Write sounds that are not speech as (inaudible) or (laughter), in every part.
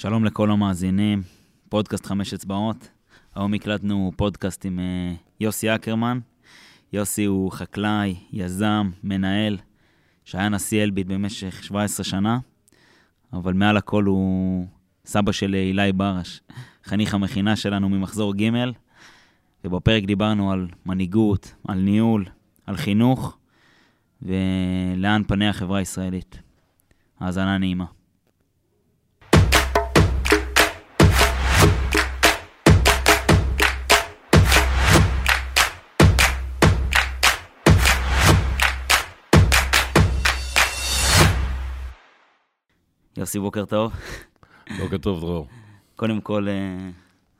שלום לכל המאזינים, פודקאסט חמש אצבעות. היום הקלטנו פודקאסט עם אה, יוסי אקרמן. יוסי הוא חקלאי, יזם, מנהל, שהיה נשיא אלביט במשך 17 שנה, אבל מעל הכל הוא סבא של אילי ברש, חניך המכינה שלנו ממחזור ג', ובפרק דיברנו על מנהיגות, על ניהול, על חינוך, ולאן פני החברה הישראלית. האזנה נעימה. יוסי, בוקר טוב. בוקר טוב, דרור. קודם כל, אה,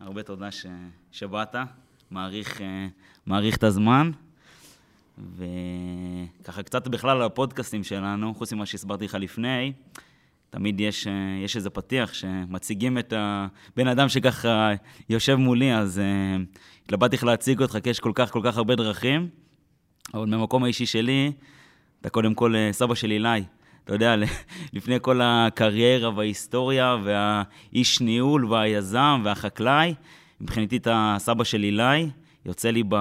הרבה תודה ש... שבאת, מעריך, אה, מעריך את הזמן. וככה קצת בכלל על הפודקאסטים שלנו, חוץ ממה שהסברתי לך לפני, תמיד יש, אה, יש איזה פתיח שמציגים את הבן אדם שככה יושב מולי, אז התלבטתי איך להציג אותך, כי יש כל כך כל כך הרבה דרכים, אבל מהמקום האישי שלי, אתה קודם כל סבא של אילי. אתה יודע, (laughs) לפני כל הקריירה וההיסטוריה והאיש ניהול והיזם והחקלאי, מבחינתי את הסבא של אילי, יוצא לי, ב...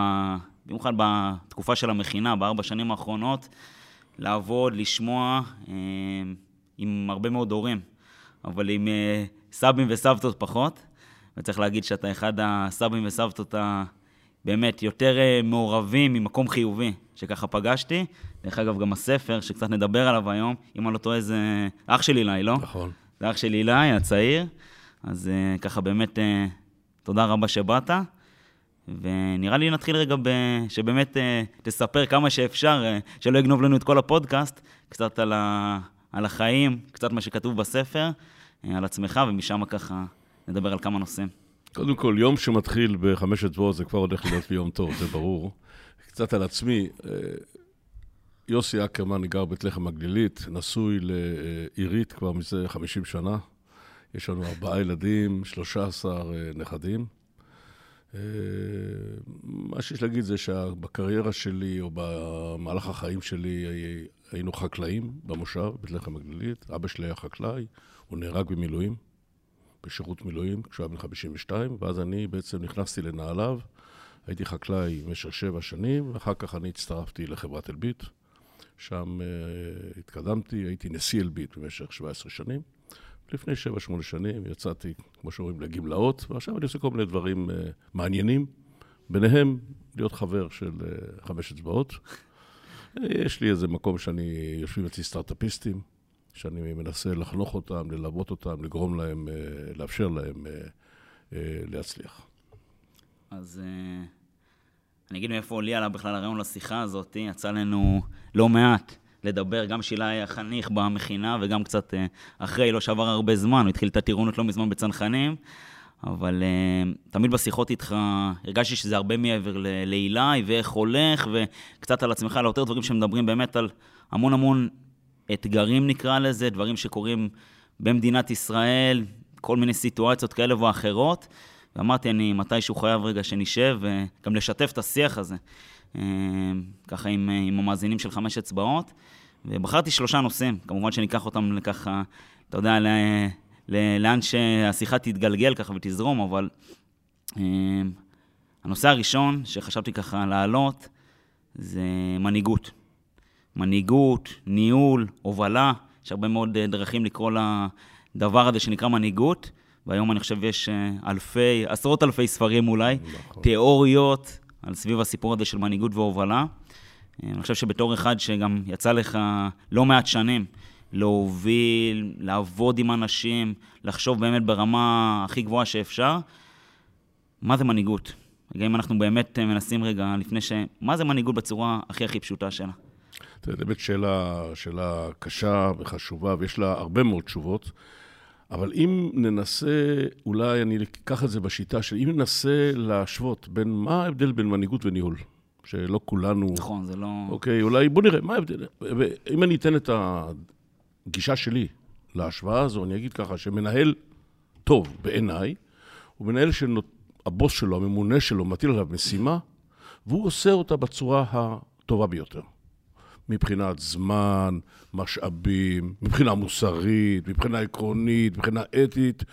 במיוחד בתקופה של המכינה, בארבע שנים האחרונות, לעבוד, לשמוע אה, עם הרבה מאוד הורים, אבל עם אה, סבים וסבתות פחות. וצריך להגיד שאתה אחד הסבים וסבתות באמת יותר אה, מעורבים ממקום חיובי, שככה פגשתי. דרך אגב, גם הספר, שקצת נדבר עליו היום, אם אני לא טועה, זה אח של אילי, לא? נכון. זה אח של אילי, הצעיר. אז uh, ככה באמת, uh, תודה רבה שבאת. ונראה לי נתחיל רגע ב... שבאמת uh, תספר כמה שאפשר, שלא יגנוב לנו את כל הפודקאסט, קצת על, ה... על החיים, קצת מה שכתוב בספר, על עצמך, ומשם ככה נדבר על כמה נושאים. קודם כל, יום שמתחיל בחמש אצבעות זה כבר הולך להיות יום טוב, זה ברור. קצת על עצמי, יוסי אקרמן גר בית לחם הגלילית, נשוי לעירית כבר מזה 50 שנה. יש לנו ארבעה ילדים, 13 אה, נכדים. אה, מה שיש להגיד זה שבקריירה שלי, או במהלך החיים שלי, היינו חקלאים במושב, בית לחם הגלילית. אבא שלי היה חקלאי, הוא נהרג במילואים, בשירות מילואים, כשהוא היה בן 52, ואז אני בעצם נכנסתי לנעליו. הייתי חקלאי במשך שבע שנים, ואחר כך אני הצטרפתי לחברת אלביט. שם uh, התקדמתי, הייתי נשיא אלביט במשך 17 שנים. לפני 7-8 שנים יצאתי, כמו שאומרים, לגמלאות, ועכשיו אני עושה כל מיני דברים uh, מעניינים, ביניהם להיות חבר של uh, חמש אצבעות. יש לי איזה מקום שאני, יושבים אצלי סטארט-אפיסטים, שאני מנסה לחנוך אותם, ללוות אותם, לגרום להם, uh, לאפשר להם uh, uh, להצליח. אז... אני אגיד מאיפה לי עלה בכלל הרעיון לשיחה הזאת, יצא לנו לא מעט לדבר, גם שאלה היה חניך במכינה וגם קצת אה, אחרי, לא שעבר הרבה זמן, הוא התחיל את הטירונות לא מזמן בצנחנים, אבל uh, תמיד בשיחות איתך הרגשתי שזה הרבה מעבר לאילי, ואיך הולך, וקצת על עצמך, על יותר דברים שמדברים באמת על המון המון אתגרים נקרא לזה, דברים שקורים במדינת ישראל, כל מיני סיטואציות כאלה ואחרות. ואמרתי, אני מתישהו חייב רגע שנשב וגם לשתף את השיח הזה, אה, ככה עם, עם המאזינים של חמש אצבעות. ובחרתי שלושה נושאים, כמובן שאני אקח אותם לככה, אתה יודע, ל, ל, לאן שהשיחה תתגלגל ככה ותזרום, אבל אה, הנושא הראשון שחשבתי ככה להעלות זה מנהיגות. מנהיגות, ניהול, הובלה, יש הרבה מאוד אה, דרכים לקרוא לדבר הזה שנקרא מנהיגות. והיום אני חושב יש אה, אלפי, עשרות אלפי ספרים אולי, נכון. תיאוריות על סביב הסיפור הזה של מנהיגות והובלה. אה, אני חושב שבתור אחד שגם יצא לך לא מעט שנים להוביל, לעבוד עם אנשים, לחשוב באמת ברמה הכי גבוהה שאפשר, מה זה מנהיגות? אם אנחנו באמת מנסים רגע לפני ש... מה זה מנהיגות בצורה הכי הכי פשוטה שלה? זו באמת שאלה, שאלה קשה וחשובה, ויש לה הרבה מאוד תשובות. אבל אם ננסה, אולי אני אקח את זה בשיטה של אם ננסה להשוות בין מה ההבדל בין מנהיגות וניהול, שלא כולנו... נכון, זה לא... אוקיי, אולי בוא נראה, מה ההבדל? אם אני אתן את הגישה שלי להשוואה הזו, אני אגיד ככה, שמנהל טוב בעיניי, הוא מנהל שהבוס שלו, הממונה שלו, מטיל עליו משימה, והוא עושה אותה בצורה הטובה ביותר. מבחינת זמן, משאבים, מבחינה מוסרית, מבחינה עקרונית, מבחינה אתית,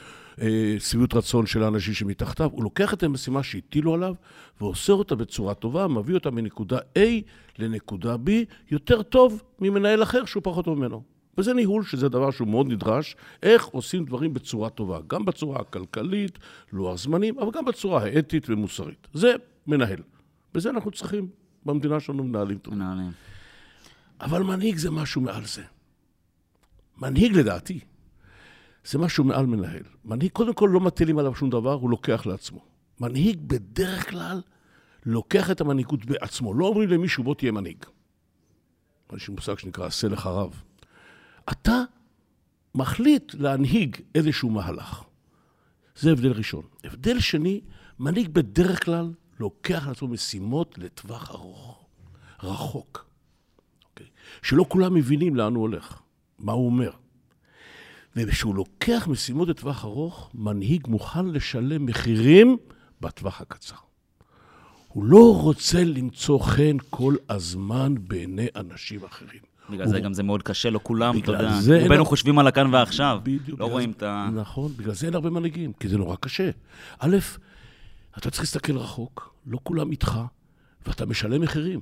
אה, שביעות רצון של האנשים שמתחתיו. הוא לוקח את המשימה שהטילו עליו ועושה אותה בצורה טובה, מביא אותה מנקודה A לנקודה B יותר טוב ממנהל אחר שהוא פחות טוב ממנו. וזה ניהול, שזה דבר שהוא מאוד נדרש, איך עושים דברים בצורה טובה, גם בצורה הכלכלית, לוח זמנים, אבל גם בצורה האתית ומוסרית. זה מנהל. בזה אנחנו צריכים, במדינה שלנו מנהלים טוב. מנהלים. אבל מנהיג זה משהו מעל זה. מנהיג לדעתי, זה משהו מעל מנהל. מנהיג, קודם כל לא מטילים עליו שום דבר, הוא לוקח לעצמו. מנהיג בדרך כלל לוקח את המנהיגות בעצמו. לא אומרים למישהו, בוא תהיה מנהיג. יש מושג שנקרא עשה לך רב. אתה מחליט להנהיג איזשהו מהלך. זה הבדל ראשון. הבדל שני, מנהיג בדרך כלל לוקח לעצמו משימות לטווח ארוך, רחוק. שלא כולם מבינים לאן הוא הולך, מה הוא אומר. וכשהוא לוקח משימות לטווח ארוך, מנהיג מוכן לשלם מחירים בטווח הקצר. הוא לא רוצה למצוא חן כל הזמן בעיני אנשים אחרים. בגלל זה גם זה מאוד קשה, לא כולם, אתה יודע. אין רובנו הרבה- חושבים על הכאן ועכשיו. בדיוק. לא רואים את ה... נכון, בגלל זה אין הרבה מנהיגים, כי זה נורא קשה. א', אתה צריך להסתכל רחוק, לא כולם איתך, ואתה משלם מחירים.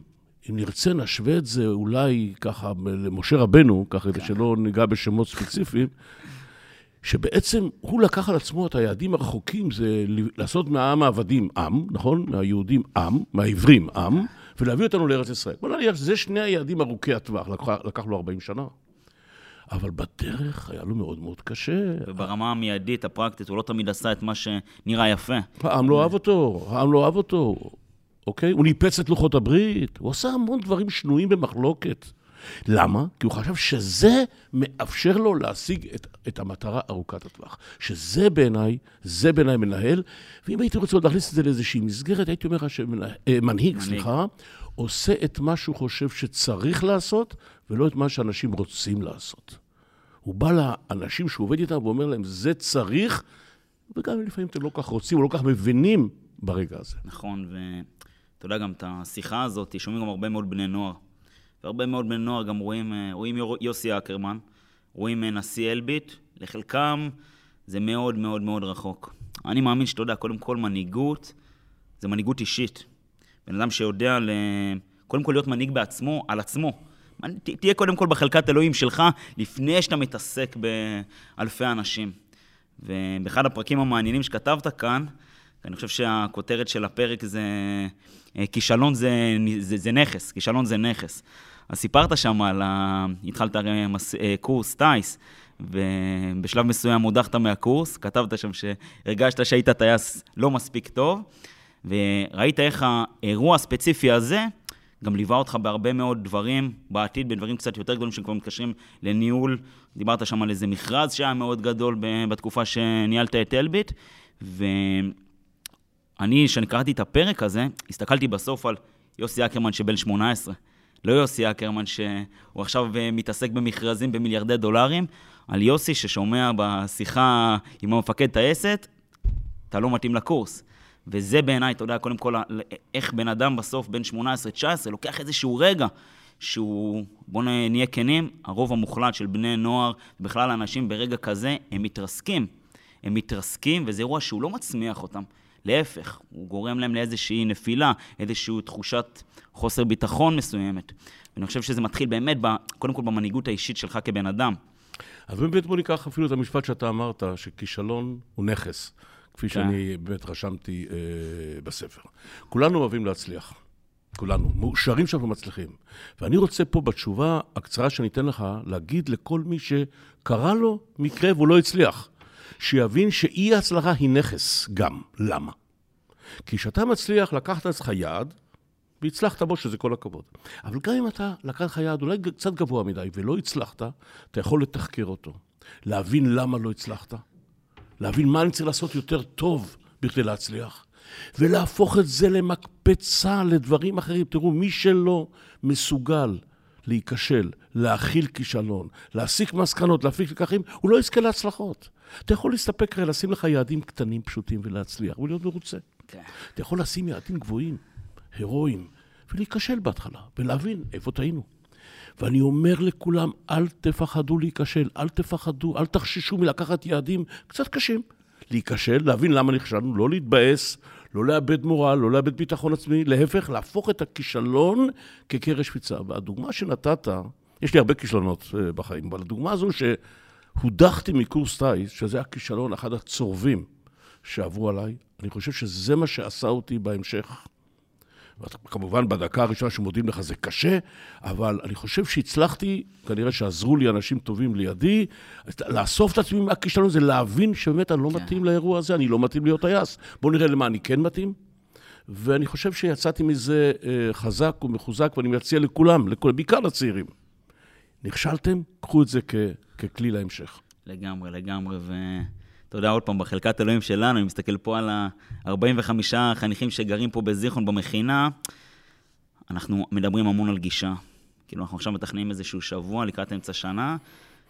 אם נרצה, נשווה את זה אולי ככה למשה רבנו, ככה כדי שלא ניגע בשמות ספציפיים, שבעצם הוא לקח על עצמו את היעדים הרחוקים, זה לעשות מהעם העבדים עם, נכון? מהיהודים עם, מהעברים עם, ולהביא אותנו לארץ ישראל. בוא נניח שזה שני היעדים ארוכי הטווח, לקח, לקח לו 40 שנה. אבל בדרך היה לו מאוד מאוד קשה. וברמה המיידית, הפרקטית, הוא לא תמיד עשה את מה שנראה יפה. העם לא אהב אותו, העם לא אהב אותו, אוקיי? הוא ניפץ את לוחות הברית, הוא עשה המון דברים שנויים במחלוקת. למה? כי הוא חשב שזה מאפשר לו להשיג את, את המטרה ארוכת הטווח. שזה בעיניי, זה בעיניי מנהל, ואם הייתי רוצה עוד להכניס את זה לאיזושהי מסגרת, הייתי אומר לך שמנהיג, סליחה, עושה את מה שהוא חושב שצריך לעשות, ולא את מה שאנשים רוצים לעשות. הוא בא לאנשים שהוא עובד איתם ואומר להם, זה צריך, וגם אם לפעמים אתם לא כך רוצים או לא כך מבינים ברגע הזה. נכון, ואתה יודע, גם את השיחה הזאת, שומעים גם הרבה מאוד בני נוער. והרבה מאוד בני נוער גם רואים, אה, רואים יוסי אקרמן, רואים אה, נשיא אלביט, לחלקם זה מאוד מאוד מאוד רחוק. אני מאמין שאתה יודע, קודם כל מנהיגות זה מנהיגות אישית. בן אדם שיודע ל... קודם כל להיות מנהיג בעצמו, על עצמו. תהיה קודם כל בחלקת אלוהים שלך, לפני שאתה מתעסק באלפי אנשים. ובאחד הפרקים המעניינים שכתבת כאן, אני חושב שהכותרת של הפרק זה אה, כישלון זה, זה, זה נכס, כישלון זה נכס. אז סיפרת שם על ה... התחלת הרי מס... אה, קורס טיס, ובשלב מסוים הודחת מהקורס, כתבת שם שהרגשת שהיית טייס לא מספיק טוב, וראית איך האירוע הספציפי הזה גם ליווה אותך בהרבה מאוד דברים בעתיד, בדברים קצת יותר גדולים שכבר מתקשרים לניהול. דיברת שם על איזה מכרז שהיה מאוד גדול בתקופה שניהלת את אלביט, ואני, כשאני קראתי את הפרק הזה, הסתכלתי בסוף על יוסי אקרמן שבן 18. לא יוסי אקרמן שהוא עכשיו אה, מתעסק במכרזים במיליארדי דולרים, על יוסי ששומע בשיחה עם המפקד טייסת, אתה לא מתאים לקורס. וזה בעיניי, אתה יודע, קודם כל, איך בן אדם בסוף, בן 18-19, לוקח איזשהו רגע שהוא, בואו נהיה כנים, הרוב המוחלט של בני נוער, בכלל אנשים ברגע כזה, הם מתרסקים. הם מתרסקים, וזה אירוע שהוא לא מצמיח אותם. להפך, הוא גורם להם לאיזושהי נפילה, איזושהי תחושת חוסר ביטחון מסוימת. ואני חושב שזה מתחיל באמת, ב, קודם כל, במנהיגות האישית שלך כבן אדם. אז באמת בוא ניקח אפילו את המשפט שאתה אמרת, שכישלון הוא נכס, כפי כן. שאני באמת רשמתי אה, בספר. כולנו אוהבים להצליח. כולנו, מאושרים שאנחנו מצליחים. ואני רוצה פה בתשובה הקצרה שאני אתן לך, להגיד לכל מי שקרה לו מקרה והוא לא הצליח, שיבין שאי ההצלחה היא נכס גם. למה? כי כשאתה מצליח לקחת לעצמך יעד, והצלחת בו, שזה כל הכבוד. אבל גם אם אתה לקח לך יעד אולי קצת גבוה מדי ולא הצלחת, אתה יכול לתחקר אותו, להבין למה לא הצלחת, להבין מה אני צריך לעשות יותר טוב בכדי להצליח, ולהפוך את זה למקפצה לדברים אחרים. תראו, מי שלא מסוגל להיכשל, להכיל כישלון, להסיק מסקנות, להפיק לקחים, הוא לא יזכה להצלחות. אתה יכול להסתפק, הרי לשים לך יעדים קטנים, פשוטים, ולהצליח, ולהיות מרוצה. כן. אתה יכול לשים יעדים גבוהים, הירואיים, ולהיכשל בהתחלה, ולהבין איפה טעינו. ואני אומר לכולם, אל תפחדו להיכשל, אל תפחדו, אל תחששו מלקחת יעדים קצת קשים. להיכשל, להבין למה נכשלנו, לא להתבאס, לא לאבד מורל, לא לאבד ביטחון עצמי, להפך, להפוך את הכישלון כקרש שפיצה. והדוגמה שנתת, יש לי הרבה כישלונות אה, בחיים, אבל הדוגמה הזו שהודחתי מקורס טיס, שזה הכישלון, אחד הצורבים שעברו עליי, אני חושב שזה מה שעשה אותי בהמשך. כמובן, בדקה הראשונה שמודים לך זה קשה, אבל אני חושב שהצלחתי, כנראה שעזרו לי אנשים טובים לידי, לאסוף את עצמי מהכישלון הזה, להבין שבאמת אני לא כן. מתאים לאירוע הזה, אני לא מתאים להיות טייס. בואו נראה למה אני כן מתאים. ואני חושב שיצאתי מזה אה, חזק ומחוזק, ואני מציע לכולם, לכולם, בעיקר לצעירים. נכשלתם, קחו את זה כ, ככלי להמשך. לגמרי, לגמרי, ו... אתה יודע, עוד פעם, בחלקת אלוהים שלנו, אני מסתכל פה על ה-45 חניכים שגרים פה בזיכרון במכינה, אנחנו מדברים המון על גישה. כאילו, אנחנו עכשיו מתכננים איזשהו שבוע לקראת אמצע שנה,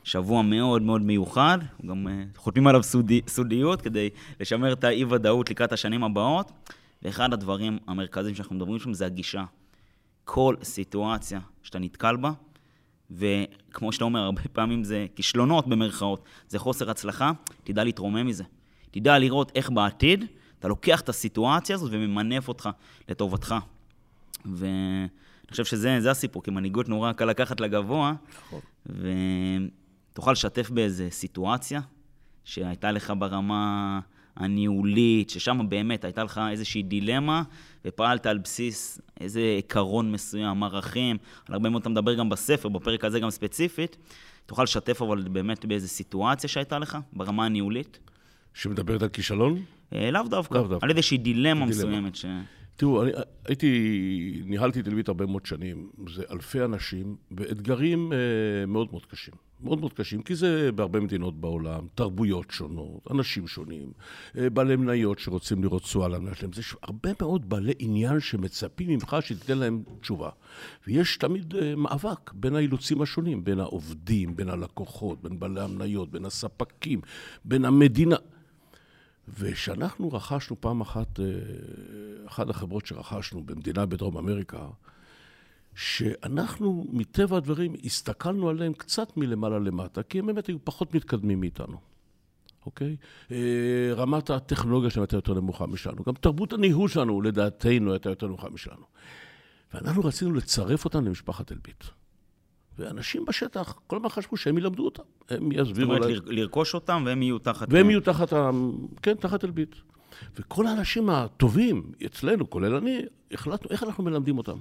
שבוע מאוד מאוד מיוחד, גם uh, חותמים עליו סודי, סודיות כדי לשמר את האי-ודאות לקראת השנים הבאות, ואחד הדברים המרכזיים שאנחנו מדברים שם זה הגישה. כל סיטואציה שאתה נתקל בה, וכמו שאתה אומר, הרבה פעמים זה כישלונות במרכאות, זה חוסר הצלחה, תדע להתרומם מזה. תדע לראות איך בעתיד אתה לוקח את הסיטואציה הזאת וממנף אותך לטובתך. ואני חושב שזה הסיפור, כי מנהיגות נורא קל לקחת לגבוה, נכון. ותוכל לשתף באיזה סיטואציה שהייתה לך ברמה הניהולית, ששם באמת הייתה לך איזושהי דילמה, ופעלת על בסיס איזה עיקרון מסוים, ערכים, על הרבה מאוד אתה מדבר גם בספר, בפרק הזה גם ספציפית, תוכל לשתף אבל באמת באיזה סיטואציה שהייתה לך, ברמה הניהולית. שמדברת על כישלון? אה, לאו דווקא, לאו דווקא, על איזושהי דילמה, דילמה. מסוימת ש... תראו, אני הייתי, ניהלתי את אלביט הרבה מאוד שנים, זה אלפי אנשים, ואתגרים אה, מאוד מאוד קשים. מאוד מאוד קשים, כי זה בהרבה מדינות בעולם, תרבויות שונות, אנשים שונים, אה, בעלי מניות שרוצים לראות תשואה למניה שלהם. זה הרבה מאוד בעלי עניין שמצפים ממך שתיתן להם תשובה. ויש תמיד uh, מאבק בין האילוצים השונים, בין העובדים, בין הלקוחות, בין בעלי המניות, בין הספקים, בין המדינה. וכשאנחנו רכשנו פעם אחת, אה, אחת החברות שרכשנו במדינה בדרום אמריקה, שאנחנו, מטבע הדברים, הסתכלנו עליהם קצת מלמעלה למטה, כי הם באמת היו פחות מתקדמים מאיתנו, אוקיי? אה, רמת הטכנולוגיה שלהם הייתה יותר נמוכה משלנו. גם תרבות הניהול שלנו, לדעתנו, הייתה יותר נמוכה משלנו. ואנחנו רצינו לצרף אותם למשפחת אלביט. ואנשים בשטח, כל הזמן חשבו שהם ילמדו אותם. הם יסבירו להם. זאת אומרת, לרכוש אותם והם יהיו תחת... והם יהיו תחת, כן, תחת אלביט. וכל האנשים הטובים אצלנו, כולל אני, החלטנו איך אנחנו מלמדים אותם.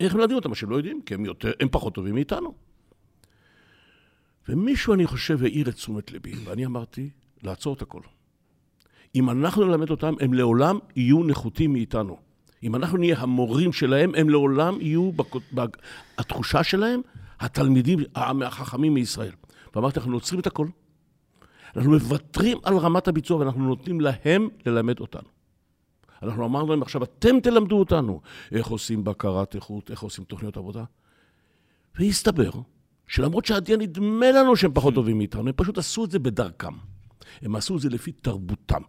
איך מלמדים אותם? מה שהם לא יודעים, כי הם, יותר, הם פחות טובים מאיתנו. ומישהו, אני חושב, העיר את תשומת ליבי, ואני אמרתי, לעצור את הכל. אם אנחנו נלמד אותם, הם לעולם יהיו נחותים מאיתנו. אם אנחנו נהיה המורים שלהם, הם לעולם יהיו, התחושה שלהם, התלמידים החכמים מישראל. ואמרתי, אנחנו עוצרים את הכל. אנחנו מוותרים על רמת הביצוע ואנחנו נותנים להם ללמד אותנו. אנחנו אמרנו להם, עכשיו אתם תלמדו אותנו איך עושים בקרת איכות, איך עושים תוכניות עבודה. והסתבר שלמרות שעדיין נדמה לנו שהם פחות טובים מאיתנו, הם פשוט עשו את זה בדרכם. הם עשו את זה לפי תרבותם.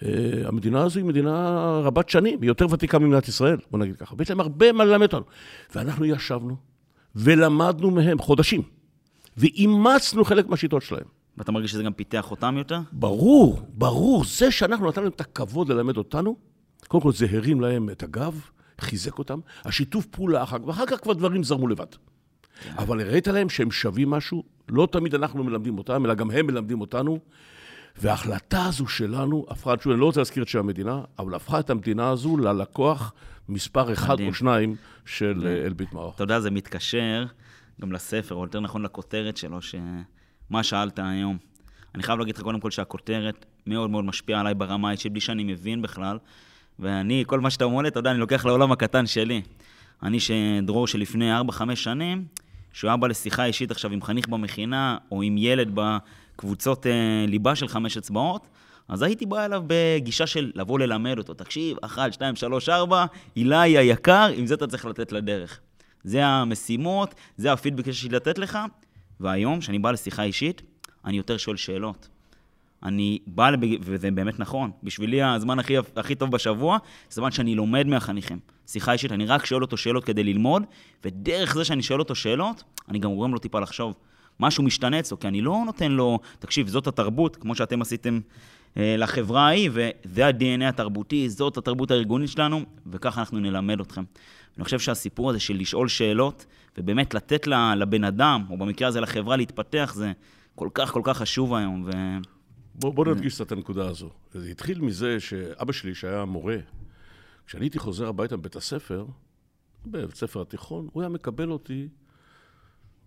Uh, המדינה הזו היא מדינה רבת שנים, היא יותר ותיקה ממדינת ישראל, בוא נגיד ככה. ויש להם הרבה מה ללמד אותנו. ואנחנו ישבנו ולמדנו מהם חודשים, ואימצנו חלק מהשיטות שלהם. ואתה מרגיש שזה גם פיתח אותם יותר? ברור, ברור. זה שאנחנו נתנו להם את הכבוד ללמד אותנו, קודם כל זה הרים להם את הגב, חיזק אותם, השיתוף פעולה אחר כך, ואחר כך כבר דברים זרמו לבד. כן. אבל הראית להם שהם שווים משהו, לא תמיד אנחנו מלמדים אותם, אלא גם הם מלמדים אותנו. וההחלטה הזו שלנו הפכה, שוב, אני לא רוצה להזכיר את שם המדינה, אבל הפכה את המדינה הזו ללקוח מספר אחד מדהים. או שניים של אה, אלביט מערך. אתה יודע, זה מתקשר גם לספר, או יותר נכון לכותרת שלו, שמה שאלת היום. אני חייב להגיד לך קודם כל שהכותרת מאוד מאוד משפיעה עליי ברמה האישית, בלי שאני מבין בכלל. ואני, כל מה שאתה אומר לי, אתה יודע, אני לוקח לעולם הקטן שלי. אני, דרור שלפני 4-5 שנים, שהוא היה בא לשיחה אישית עכשיו עם חניך במכינה, או עם ילד בקבוצות אה, ליבה של חמש אצבעות, אז הייתי בא אליו בגישה של לבוא ללמד אותו. תקשיב, 1, 2, 3, 4, אילי היקר, עם זה אתה צריך לתת לדרך. זה המשימות, זה הפידבק שיש לי לתת לך. והיום, כשאני בא לשיחה אישית, אני יותר שואל שאלות. אני בא, לב... וזה באמת נכון, בשבילי הזמן הכי, הכי טוב בשבוע, זה זמן שאני לומד מהחניכים. שיחה אישית, אני רק שואל אותו שאלות כדי ללמוד, ודרך זה שאני שואל אותו שאלות, אני גם גורם לו טיפה לחשוב. משהו משתנה אצלו, כי אני לא נותן לו, תקשיב, זאת התרבות, כמו שאתם עשיתם אה, לחברה ההיא, וזה ה-DNA התרבותי, זאת התרבות הארגונית שלנו, וככה אנחנו נלמד אתכם. אני חושב שהסיפור הזה של לשאול שאלות, ובאמת לתת לבן אדם, או במקרה הזה לחברה להתפתח, זה כל כך כל כך חשוב היום. ו... בוא, בוא נדגיש את הנקודה הזו. זה התחיל מזה שאבא שלי, שהיה מורה, כשאני הייתי חוזר הביתה מבית הספר, בבית הספר התיכון, הוא היה מקבל אותי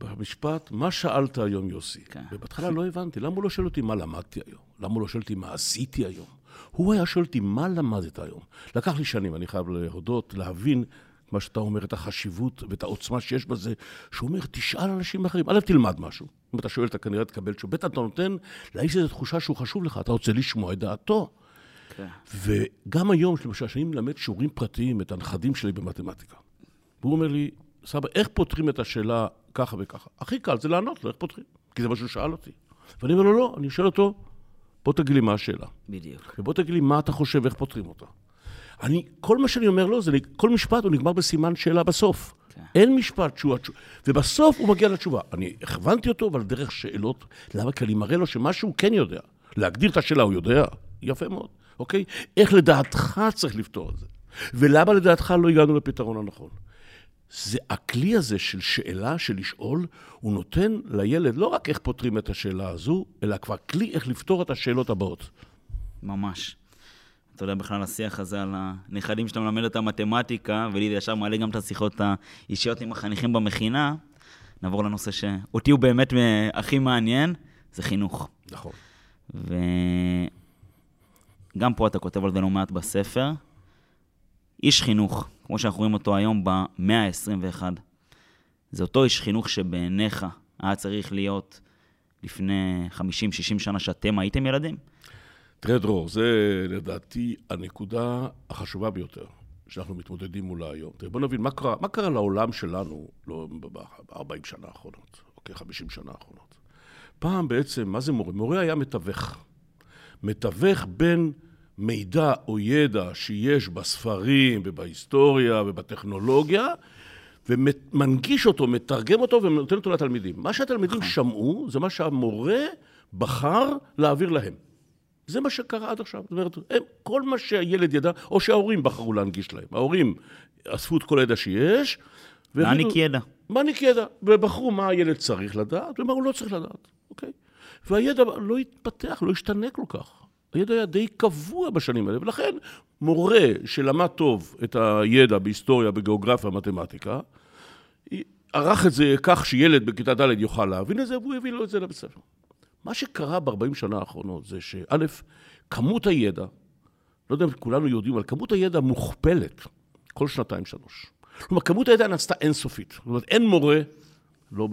במשפט, מה שאלת היום, יוסי? כן. ובהתחלה לא הבנתי, למה הוא לא שואל אותי מה למדתי היום? למה הוא לא שואל אותי מה עשיתי היום? הוא היה שואל אותי מה למדת היום. לקח לי שנים, אני חייב להודות, להבין מה שאתה אומר, את החשיבות ואת העוצמה שיש בזה, שהוא אומר, תשאל אנשים אחרים, א', תלמד משהו. אם אתה שואל, אתה כנראה תקבל תשובה. ב', אתה נותן לאיש איזו תחושה שהוא חשוב לך, אתה רוצה לשמוע את דעתו. כן. וגם היום, למשל, כשאני מלמד שיעורים פרטיים, את הנכדים שלי במתמטיקה, והוא אומר לי, סבא, איך פותרים את השאלה ככה וככה? הכי קל זה לענות לו, איך פותרים? כי זה מה שהוא שאל אותי. ואני אומר לו, לא, אני שואל אותו, בוא תגיד לי מה השאלה. בדיוק. ובוא תגיד לי מה אתה חושב, איך פותרים אותה. אני, כל מה שאני אומר לו, זה, כל משפט הוא נגמר בסימן שאלה בסוף. כן. אין משפט שהוא התשובה. ובסוף הוא מגיע לתשובה. אני הכוונתי אותו, אבל דרך שאלות. למה? כי אני מראה לו שמה שהוא כן יודע. להגדיר את השאלה הוא יודע. יפה מאוד, אוקיי? איך לדעתך צריך לפתור את זה? ולמה לדעתך לא הגענו לפתרון הנכון? זה הכלי הזה של שאלה, של לשאול, הוא נותן לילד לא רק איך פותרים את השאלה הזו, אלא כבר כלי איך לפתור את השאלות הבאות. ממש. אתה יודע, בכלל השיח הזה על הנכדים שאתה מלמד את המתמטיקה, ולי זה ישר מעלה גם את השיחות האישיות עם החניכים במכינה. נעבור לנושא שאותי הוא באמת הכי מעניין, זה חינוך. נכון. וגם פה אתה כותב על זה לא מעט בספר. איש חינוך, כמו שאנחנו רואים אותו היום במאה ה-21, זה אותו איש חינוך שבעיניך היה צריך להיות לפני 50-60 שנה שאתם הייתם ילדים? תראה, דרור, זה לדעתי הנקודה החשובה ביותר שאנחנו מתמודדים מולה היום. תראה, בוא נבין, מה קרה, מה קרה לעולם שלנו לא, ב-40 שנה האחרונות, אוקיי, 50 שנה האחרונות. פעם בעצם, מה זה מורה? מורה היה מתווך. מתווך בין מידע או ידע שיש בספרים ובהיסטוריה ובטכנולוגיה, ומנגיש אותו, מתרגם אותו ונותן אותו לתלמידים. מה שהתלמידים נכון. שמעו, זה מה שהמורה בחר להעביר להם. זה מה שקרה עד עכשיו. זאת אומרת, הם, כל מה שהילד ידע, או שההורים בחרו להנגיש להם. ההורים אספו את כל הידע שיש. מעניק ידע. מעניק ידע, ובחרו מה הילד צריך לדעת ומה הוא לא צריך לדעת, אוקיי? והידע לא התפתח, לא השתנה כל כך. הידע היה די קבוע בשנים האלה, ולכן מורה שלמד טוב את הידע בהיסטוריה, בגיאוגרפיה, מתמטיקה, ערך את זה כך שילד בכיתה ד' יוכל להבין את זה, והוא הביא לו את זה לבית ספר. מה שקרה ב-40 שנה האחרונות זה שא', כמות הידע, לא יודע אם כולנו יודעים, אבל כמות הידע מוכפלת כל שנתיים שלוש. כלומר, כמות הידע נעשתה אינסופית. זאת אומרת, אין מורה, לא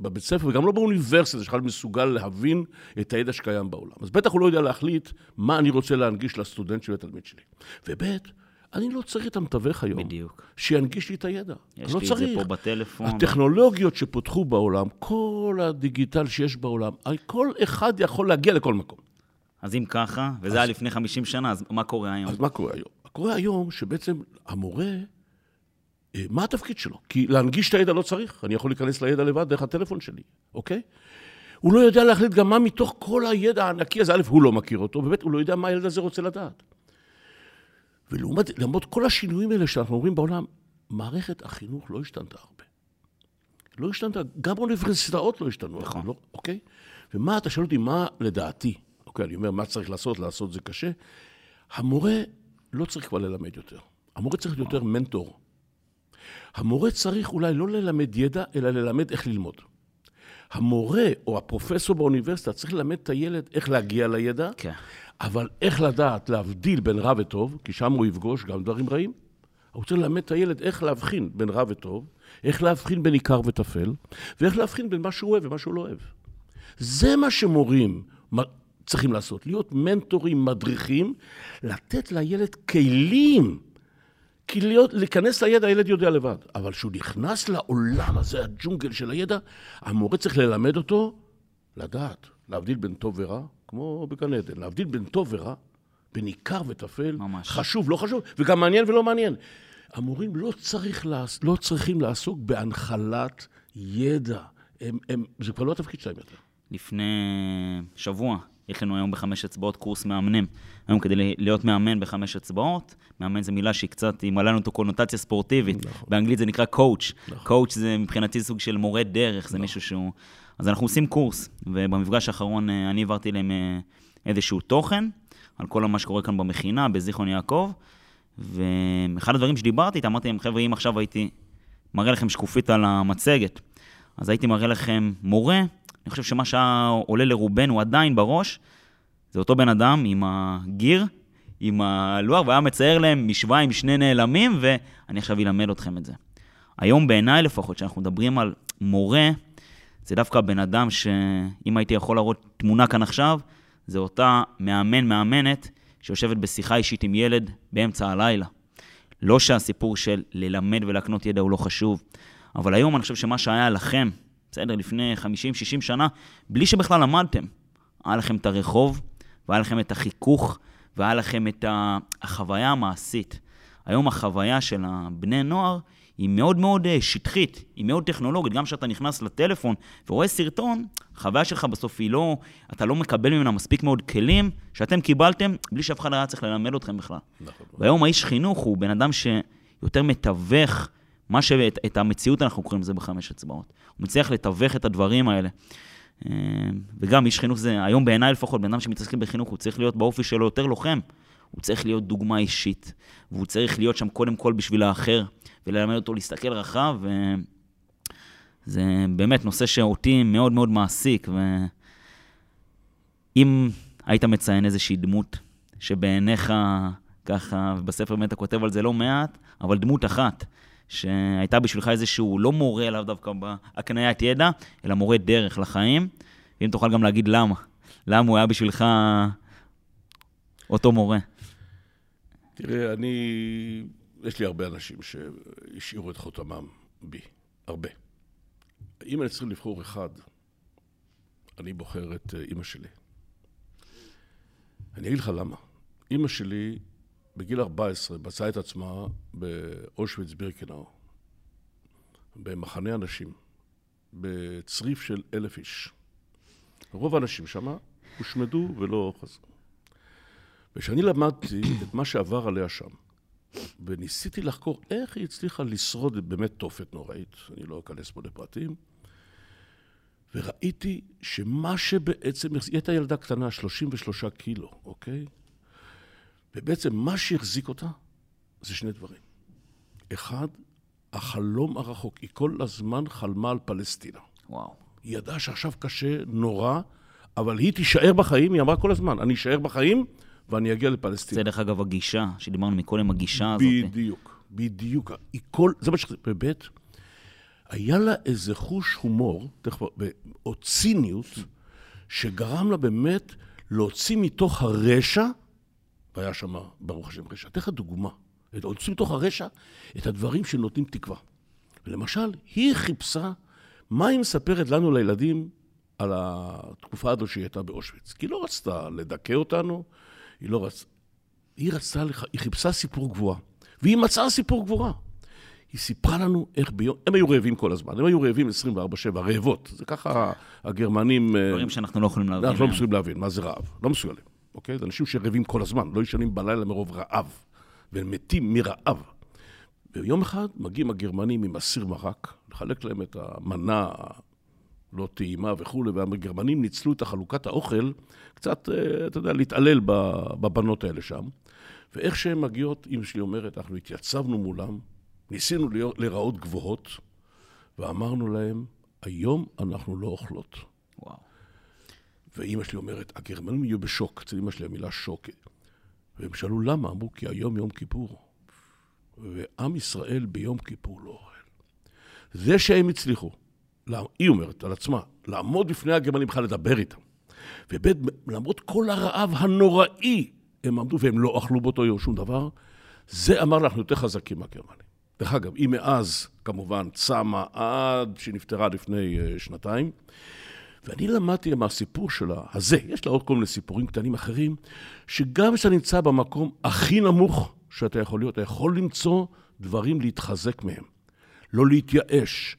בבית ספר וגם לא באוניברסיטה, שבכלל מסוגל להבין את הידע שקיים בעולם. אז בטח הוא לא יודע להחליט מה אני רוצה להנגיש לסטודנט שלי ולתלמיד שלי. וב', אני לא צריך את המתווך היום. בדיוק. שינגיש לי את הידע. יש לא לי צריך. את זה פה בטלפון. הטכנולוגיות שפותחו בעולם, כל הדיגיטל שיש בעולם, כל אחד יכול להגיע לכל מקום. אז אם ככה, וזה אז... היה לפני 50 שנה, אז מה קורה היום? אז מה קורה היום? קורה היום שבעצם המורה, מה התפקיד שלו? כי להנגיש את הידע לא צריך, אני יכול להיכנס לידע לבד דרך הטלפון שלי, אוקיי? הוא לא יודע להחליט גם מה מתוך כל הידע הענקי הזה, א', הוא לא מכיר אותו, וב', הוא לא יודע מה הילד הזה רוצה לדעת. ולעומת, למרות כל השינויים האלה שאנחנו רואים בעולם, מערכת החינוך לא השתנתה הרבה. לא השתנתה, גם אוניברסיטאות לא השתנו, נכון. לא, אוקיי? ומה, אתה שואל אותי, מה לדעתי, אוקיי, אני אומר, מה צריך לעשות, לעשות זה קשה. המורה לא צריך כבר ללמד יותר. המורה צריך יותר נכון. מנטור. המורה צריך אולי לא ללמד ידע, אלא ללמד איך ללמוד. המורה או הפרופסור באוניברסיטה צריך ללמד את הילד איך להגיע לידע, כן. אבל איך לדעת להבדיל בין רע וטוב, כי שם הוא יפגוש גם דברים רעים. הוא רוצה ללמד את הילד איך להבחין בין רע וטוב, איך להבחין בין עיקר וטפל, ואיך להבחין בין מה שהוא אוהב ומה שהוא לא אוהב. זה מה שמורים צריכים לעשות, להיות מנטורים, מדריכים, לתת לילד כלים. כי להיות, להיכנס לידע, הילד יודע לבד. אבל כשהוא נכנס לעולם הזה, הג'ונגל של הידע, המורה צריך ללמד אותו לדעת, להבדיל בין טוב ורע, כמו בגן עדן. להבדיל בין טוב ורע, בין עיקר וטפל, ממש. חשוב, לא חשוב, וגם מעניין ולא מעניין. המורים לא, צריך לעס, לא צריכים לעסוק בהנחלת ידע. הם, הם, זה כבר לא התפקיד שלהם יותר. לפני שבוע יש לנו היום בחמש אצבעות קורס מאמנים. היום כדי להיות מאמן בחמש אצבעות, מאמן זו מילה שהיא קצת, היא מעלה לנו את הקונוטציה ספורטיבית. נכון. באנגלית זה נקרא coach. נכון. coach זה מבחינתי סוג של מורה דרך, זה מישהו שהוא... אז אנחנו עושים קורס, ובמפגש האחרון אה, אני העברתי להם אה, איזשהו תוכן על כל מה שקורה כאן במכינה, בזיכרון יעקב, ואחד הדברים שדיברתי איתם, אמרתי להם, חבר'ה, אם עכשיו הייתי מראה לכם שקופית על המצגת, אז הייתי מראה לכם מורה, אני חושב שמה שהיה עולה לרובנו עדיין בראש, זה אותו בן אדם עם הגיר, עם הלוח, והיה מצייר להם משוואה עם שני נעלמים, ואני עכשיו אלמד אתכם את זה. היום בעיניי לפחות, כשאנחנו מדברים על מורה, זה דווקא הבן אדם שאם הייתי יכול להראות תמונה כאן עכשיו, זה אותה מאמן, מאמנת, שיושבת בשיחה אישית עם ילד באמצע הלילה. לא שהסיפור של ללמד ולהקנות ידע הוא לא חשוב, אבל היום אני חושב שמה שהיה לכם, בסדר, לפני 50-60 שנה, בלי שבכלל למדתם, היה לכם את הרחוב, והיה לכם את החיכוך, והיה לכם את החוויה המעשית. היום החוויה של הבני נוער היא מאוד מאוד אה, שטחית, היא מאוד טכנולוגית. גם כשאתה נכנס לטלפון ורואה סרטון, החוויה שלך בסוף היא לא, אתה לא מקבל ממנה מספיק מאוד כלים שאתם קיבלתם בלי שאף אחד היה צריך ללמד אתכם בכלל. נכון. והיום האיש חינוך הוא בן אדם שיותר מתווך, מה שאת את המציאות אנחנו קוראים לזה בחמש אצבעות. מצליח לתווך את הדברים האלה. אה, וגם איש חינוך זה, היום בעיניי לפחות, בן אדם שמתעסק בחינוך, הוא צריך להיות באופי שלו יותר לוחם. הוא צריך להיות דוגמה אישית, והוא צריך להיות שם קודם כל בשביל האחר, וללמד אותו להסתכל רחב, וזה באמת נושא שאותי מאוד מאוד מעסיק, ואם היית מציין איזושהי דמות שבעיניך, ככה, בספר באמת אתה כותב על זה לא מעט, אבל דמות אחת, שהייתה בשבילך איזשהו, לא מורה לאו דווקא בהקניית ידע, אלא מורה דרך לחיים, ואם תוכל גם להגיד למה. למה הוא היה בשבילך אותו מורה. תראה, אני... יש לי הרבה אנשים שהשאירו את חותמם בי. הרבה. אם אני צריך לבחור אחד, אני בוחר את אה, אימא שלי. אני אגיד לך למה. אימא שלי, בגיל 14, מצאה את עצמה באושוויץ בירקנאו, במחנה אנשים, בצריף של אלף איש. רוב האנשים שם הושמדו ולא חזרו. וכשאני למדתי את מה שעבר עליה שם, וניסיתי לחקור איך היא הצליחה לשרוד באמת תופת נוראית, אני לא אכנס פה לפרטים, וראיתי שמה שבעצם, היא הייתה ילדה קטנה, 33 קילו, אוקיי? ובעצם מה שהחזיק אותה זה שני דברים. אחד, החלום הרחוק. היא כל הזמן חלמה על פלסטינה. וואו. היא ידעה שעכשיו קשה, נורא, אבל היא תישאר בחיים, היא אמרה כל הזמן, אני אשאר בחיים ואני אגיע לפלסטינה. זה דרך אגב הגישה, שדיברנו מקודם, הגישה הזאת. בדיוק, בדיוק. היא כל, זה מה ש... וב' היה לה איזה חוש הומור, תכף, או ציניות, שגרם לה באמת להוציא מתוך הרשע, והיה שם, ברוך השם, רשע. אתן לך דוגמה. להוציא מתוך הרשע את הדברים שנותנים תקווה. ולמשל, היא חיפשה מה היא מספרת לנו, לילדים, על התקופה הזו שהיא הייתה באושוויץ. כי היא לא רצתה לדכא אותנו, היא לא רצתה... היא רצתה, לח... היא חיפשה סיפור גבורה, והיא מצאה סיפור גבורה. היא סיפרה לנו איך ביום... הם היו רעבים כל הזמן, הם היו רעבים 24-7, רעבות. זה ככה הגרמנים... דברים שאנחנו לא יכולים להבין. אנחנו לא מסוגלים להבין, מה זה רעב. לא מסוגלים, אוקיי? זה אנשים שרעבים כל הזמן, לא ישנים בלילה מרוב רעב, והם מתים מרעב. ויום אחד מגיעים הגרמנים עם אסיר מרק, לחלק להם את המנה לא טעימה וכולי, והגרמנים ניצלו את חלוקת האוכל, קצת, אתה יודע, להתעלל בבנות האלה שם. ואיך שהן מגיעות, אמא שלי אומרת, אנחנו התייצבנו מולם, ניסינו להיראות גבוהות, ואמרנו להם, היום אנחנו לא אוכלות. ואימא שלי אומרת, הגרמנים יהיו בשוק, אצל אימא שלי המילה שוק. והם שאלו למה, אמרו, כי היום יום כיפור. ועם ישראל ביום כיפור לא אוכל. זה שהם הצליחו, היא אומרת על עצמה, לעמוד בפני הגרמנים בכלל לדבר איתם. ובית, למרות כל הרעב הנוראי, הם עמדו והם לא אכלו באותו יום שום דבר, זה אמר אנחנו יותר חזקים מהגרמנים. דרך אגב, היא מאז, כמובן, צמה עד שנפטרה לפני uh, שנתיים, ואני למדתי מהסיפור שלה, הזה, יש לה עוד כל מיני סיפורים קטנים אחרים, שגם כשאתה נמצא במקום הכי נמוך שאתה יכול להיות, אתה יכול למצוא דברים להתחזק מהם. לא להתייאש,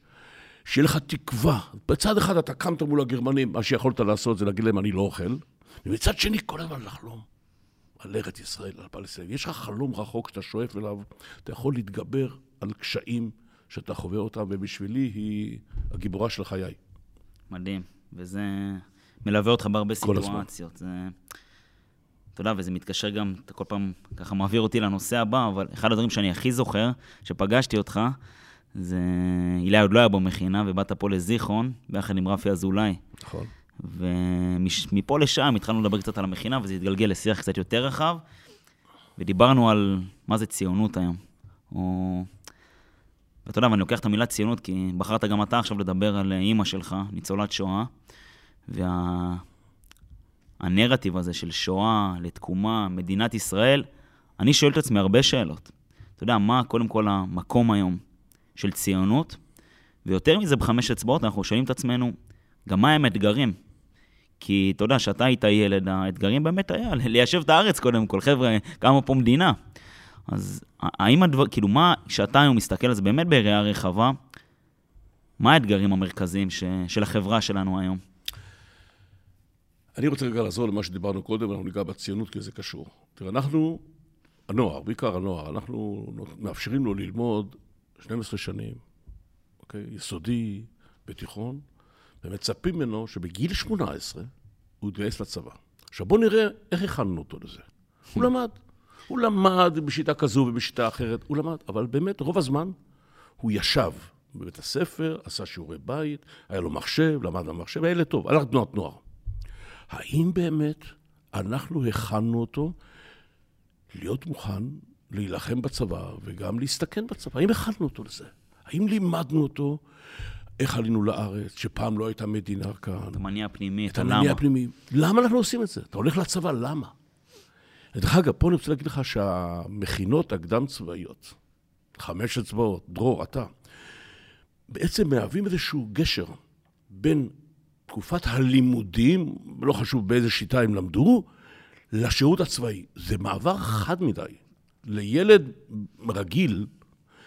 שיהיה לך תקווה. בצד אחד אתה קמת מול הגרמנים, מה שיכולת לעשות זה להגיד להם, אני לא אוכל, ומצד שני, כל הזמן לחלום על ארץ ישראל, על פלסטין. יש לך חלום רחוק שאתה שואף אליו, אתה יכול להתגבר על קשיים שאתה חווה אותם, ובשבילי היא הגיבורה של חיי. מדהים, וזה מלווה אותך בהרבה. סיטואציות. זה... אתה יודע, וזה מתקשר גם, אתה כל פעם ככה מעביר אותי לנושא הבא, אבל אחד הדברים שאני הכי זוכר, שפגשתי אותך, זה... אילי עוד לא היה במכינה, ובאת פה לזיכרון, ביחד עם רפי אזולאי. נכון. ומפה לשם התחלנו לדבר קצת על המכינה, וזה התגלגל לשיח קצת יותר רחב, ודיברנו על מה זה ציונות היום. או... ואתה יודע, ואני לוקח את המילה ציונות, כי בחרת גם אתה עכשיו לדבר על אימא שלך, ניצולת שואה, והנרטיב הזה של שואה לתקומה, מדינת ישראל, אני שואל את עצמי הרבה שאלות. אתה יודע, מה קודם כל המקום היום של ציונות? ויותר מזה, בחמש אצבעות אנחנו שואלים את עצמנו, גם מה הם אתגרים? כי אתה יודע, כשאתה היית ילד, האתגרים באמת היה (laughs) ליישב את הארץ קודם כל. חבר'ה, קמה פה מדינה. אז האם הדבר, כאילו, מה, כשאתה היום מסתכל על זה באמת בראייה רחבה, מה האתגרים המרכזיים ש, של החברה שלנו היום? אני רוצה רגע לחזור למה שדיברנו קודם, אנחנו ניגע בציונות כי זה קשור. תראה, אנחנו, הנוער, בעיקר הנוער, אנחנו מאפשרים לו ללמוד 12 שנים, אוקיי? יסודי, בתיכון, ומצפים ממנו שבגיל 18 הוא יתגייס לצבא. עכשיו בואו נראה איך הכנו אותו לזה. הוא למד. הוא למד בשיטה כזו ובשיטה אחרת, הוא למד, אבל באמת רוב הזמן הוא ישב בבית הספר, עשה שיעורי בית, היה לו מחשב, למד במחשב, היה ילד טוב, הלך תנועת נוער. האם באמת אנחנו הכנו אותו להיות מוכן להילחם בצבא וגם להסתכן בצבא? האם הכנו אותו לזה? האם לימדנו אותו איך עלינו לארץ, שפעם לא הייתה מדינה כאן? את המניע הפנימי, את המניע הפנימי. למה אנחנו עושים את זה? אתה הולך לצבא, למה? דרך אגב, פה אני רוצה להגיד לך שהמכינות הקדם-צבאיות, חמש אצבעות, דרור, אתה, בעצם מהווים איזשהו גשר בין תקופת הלימודים, לא חשוב באיזה שיטה הם למדו, לשירות הצבאי. זה מעבר חד מדי. לילד רגיל,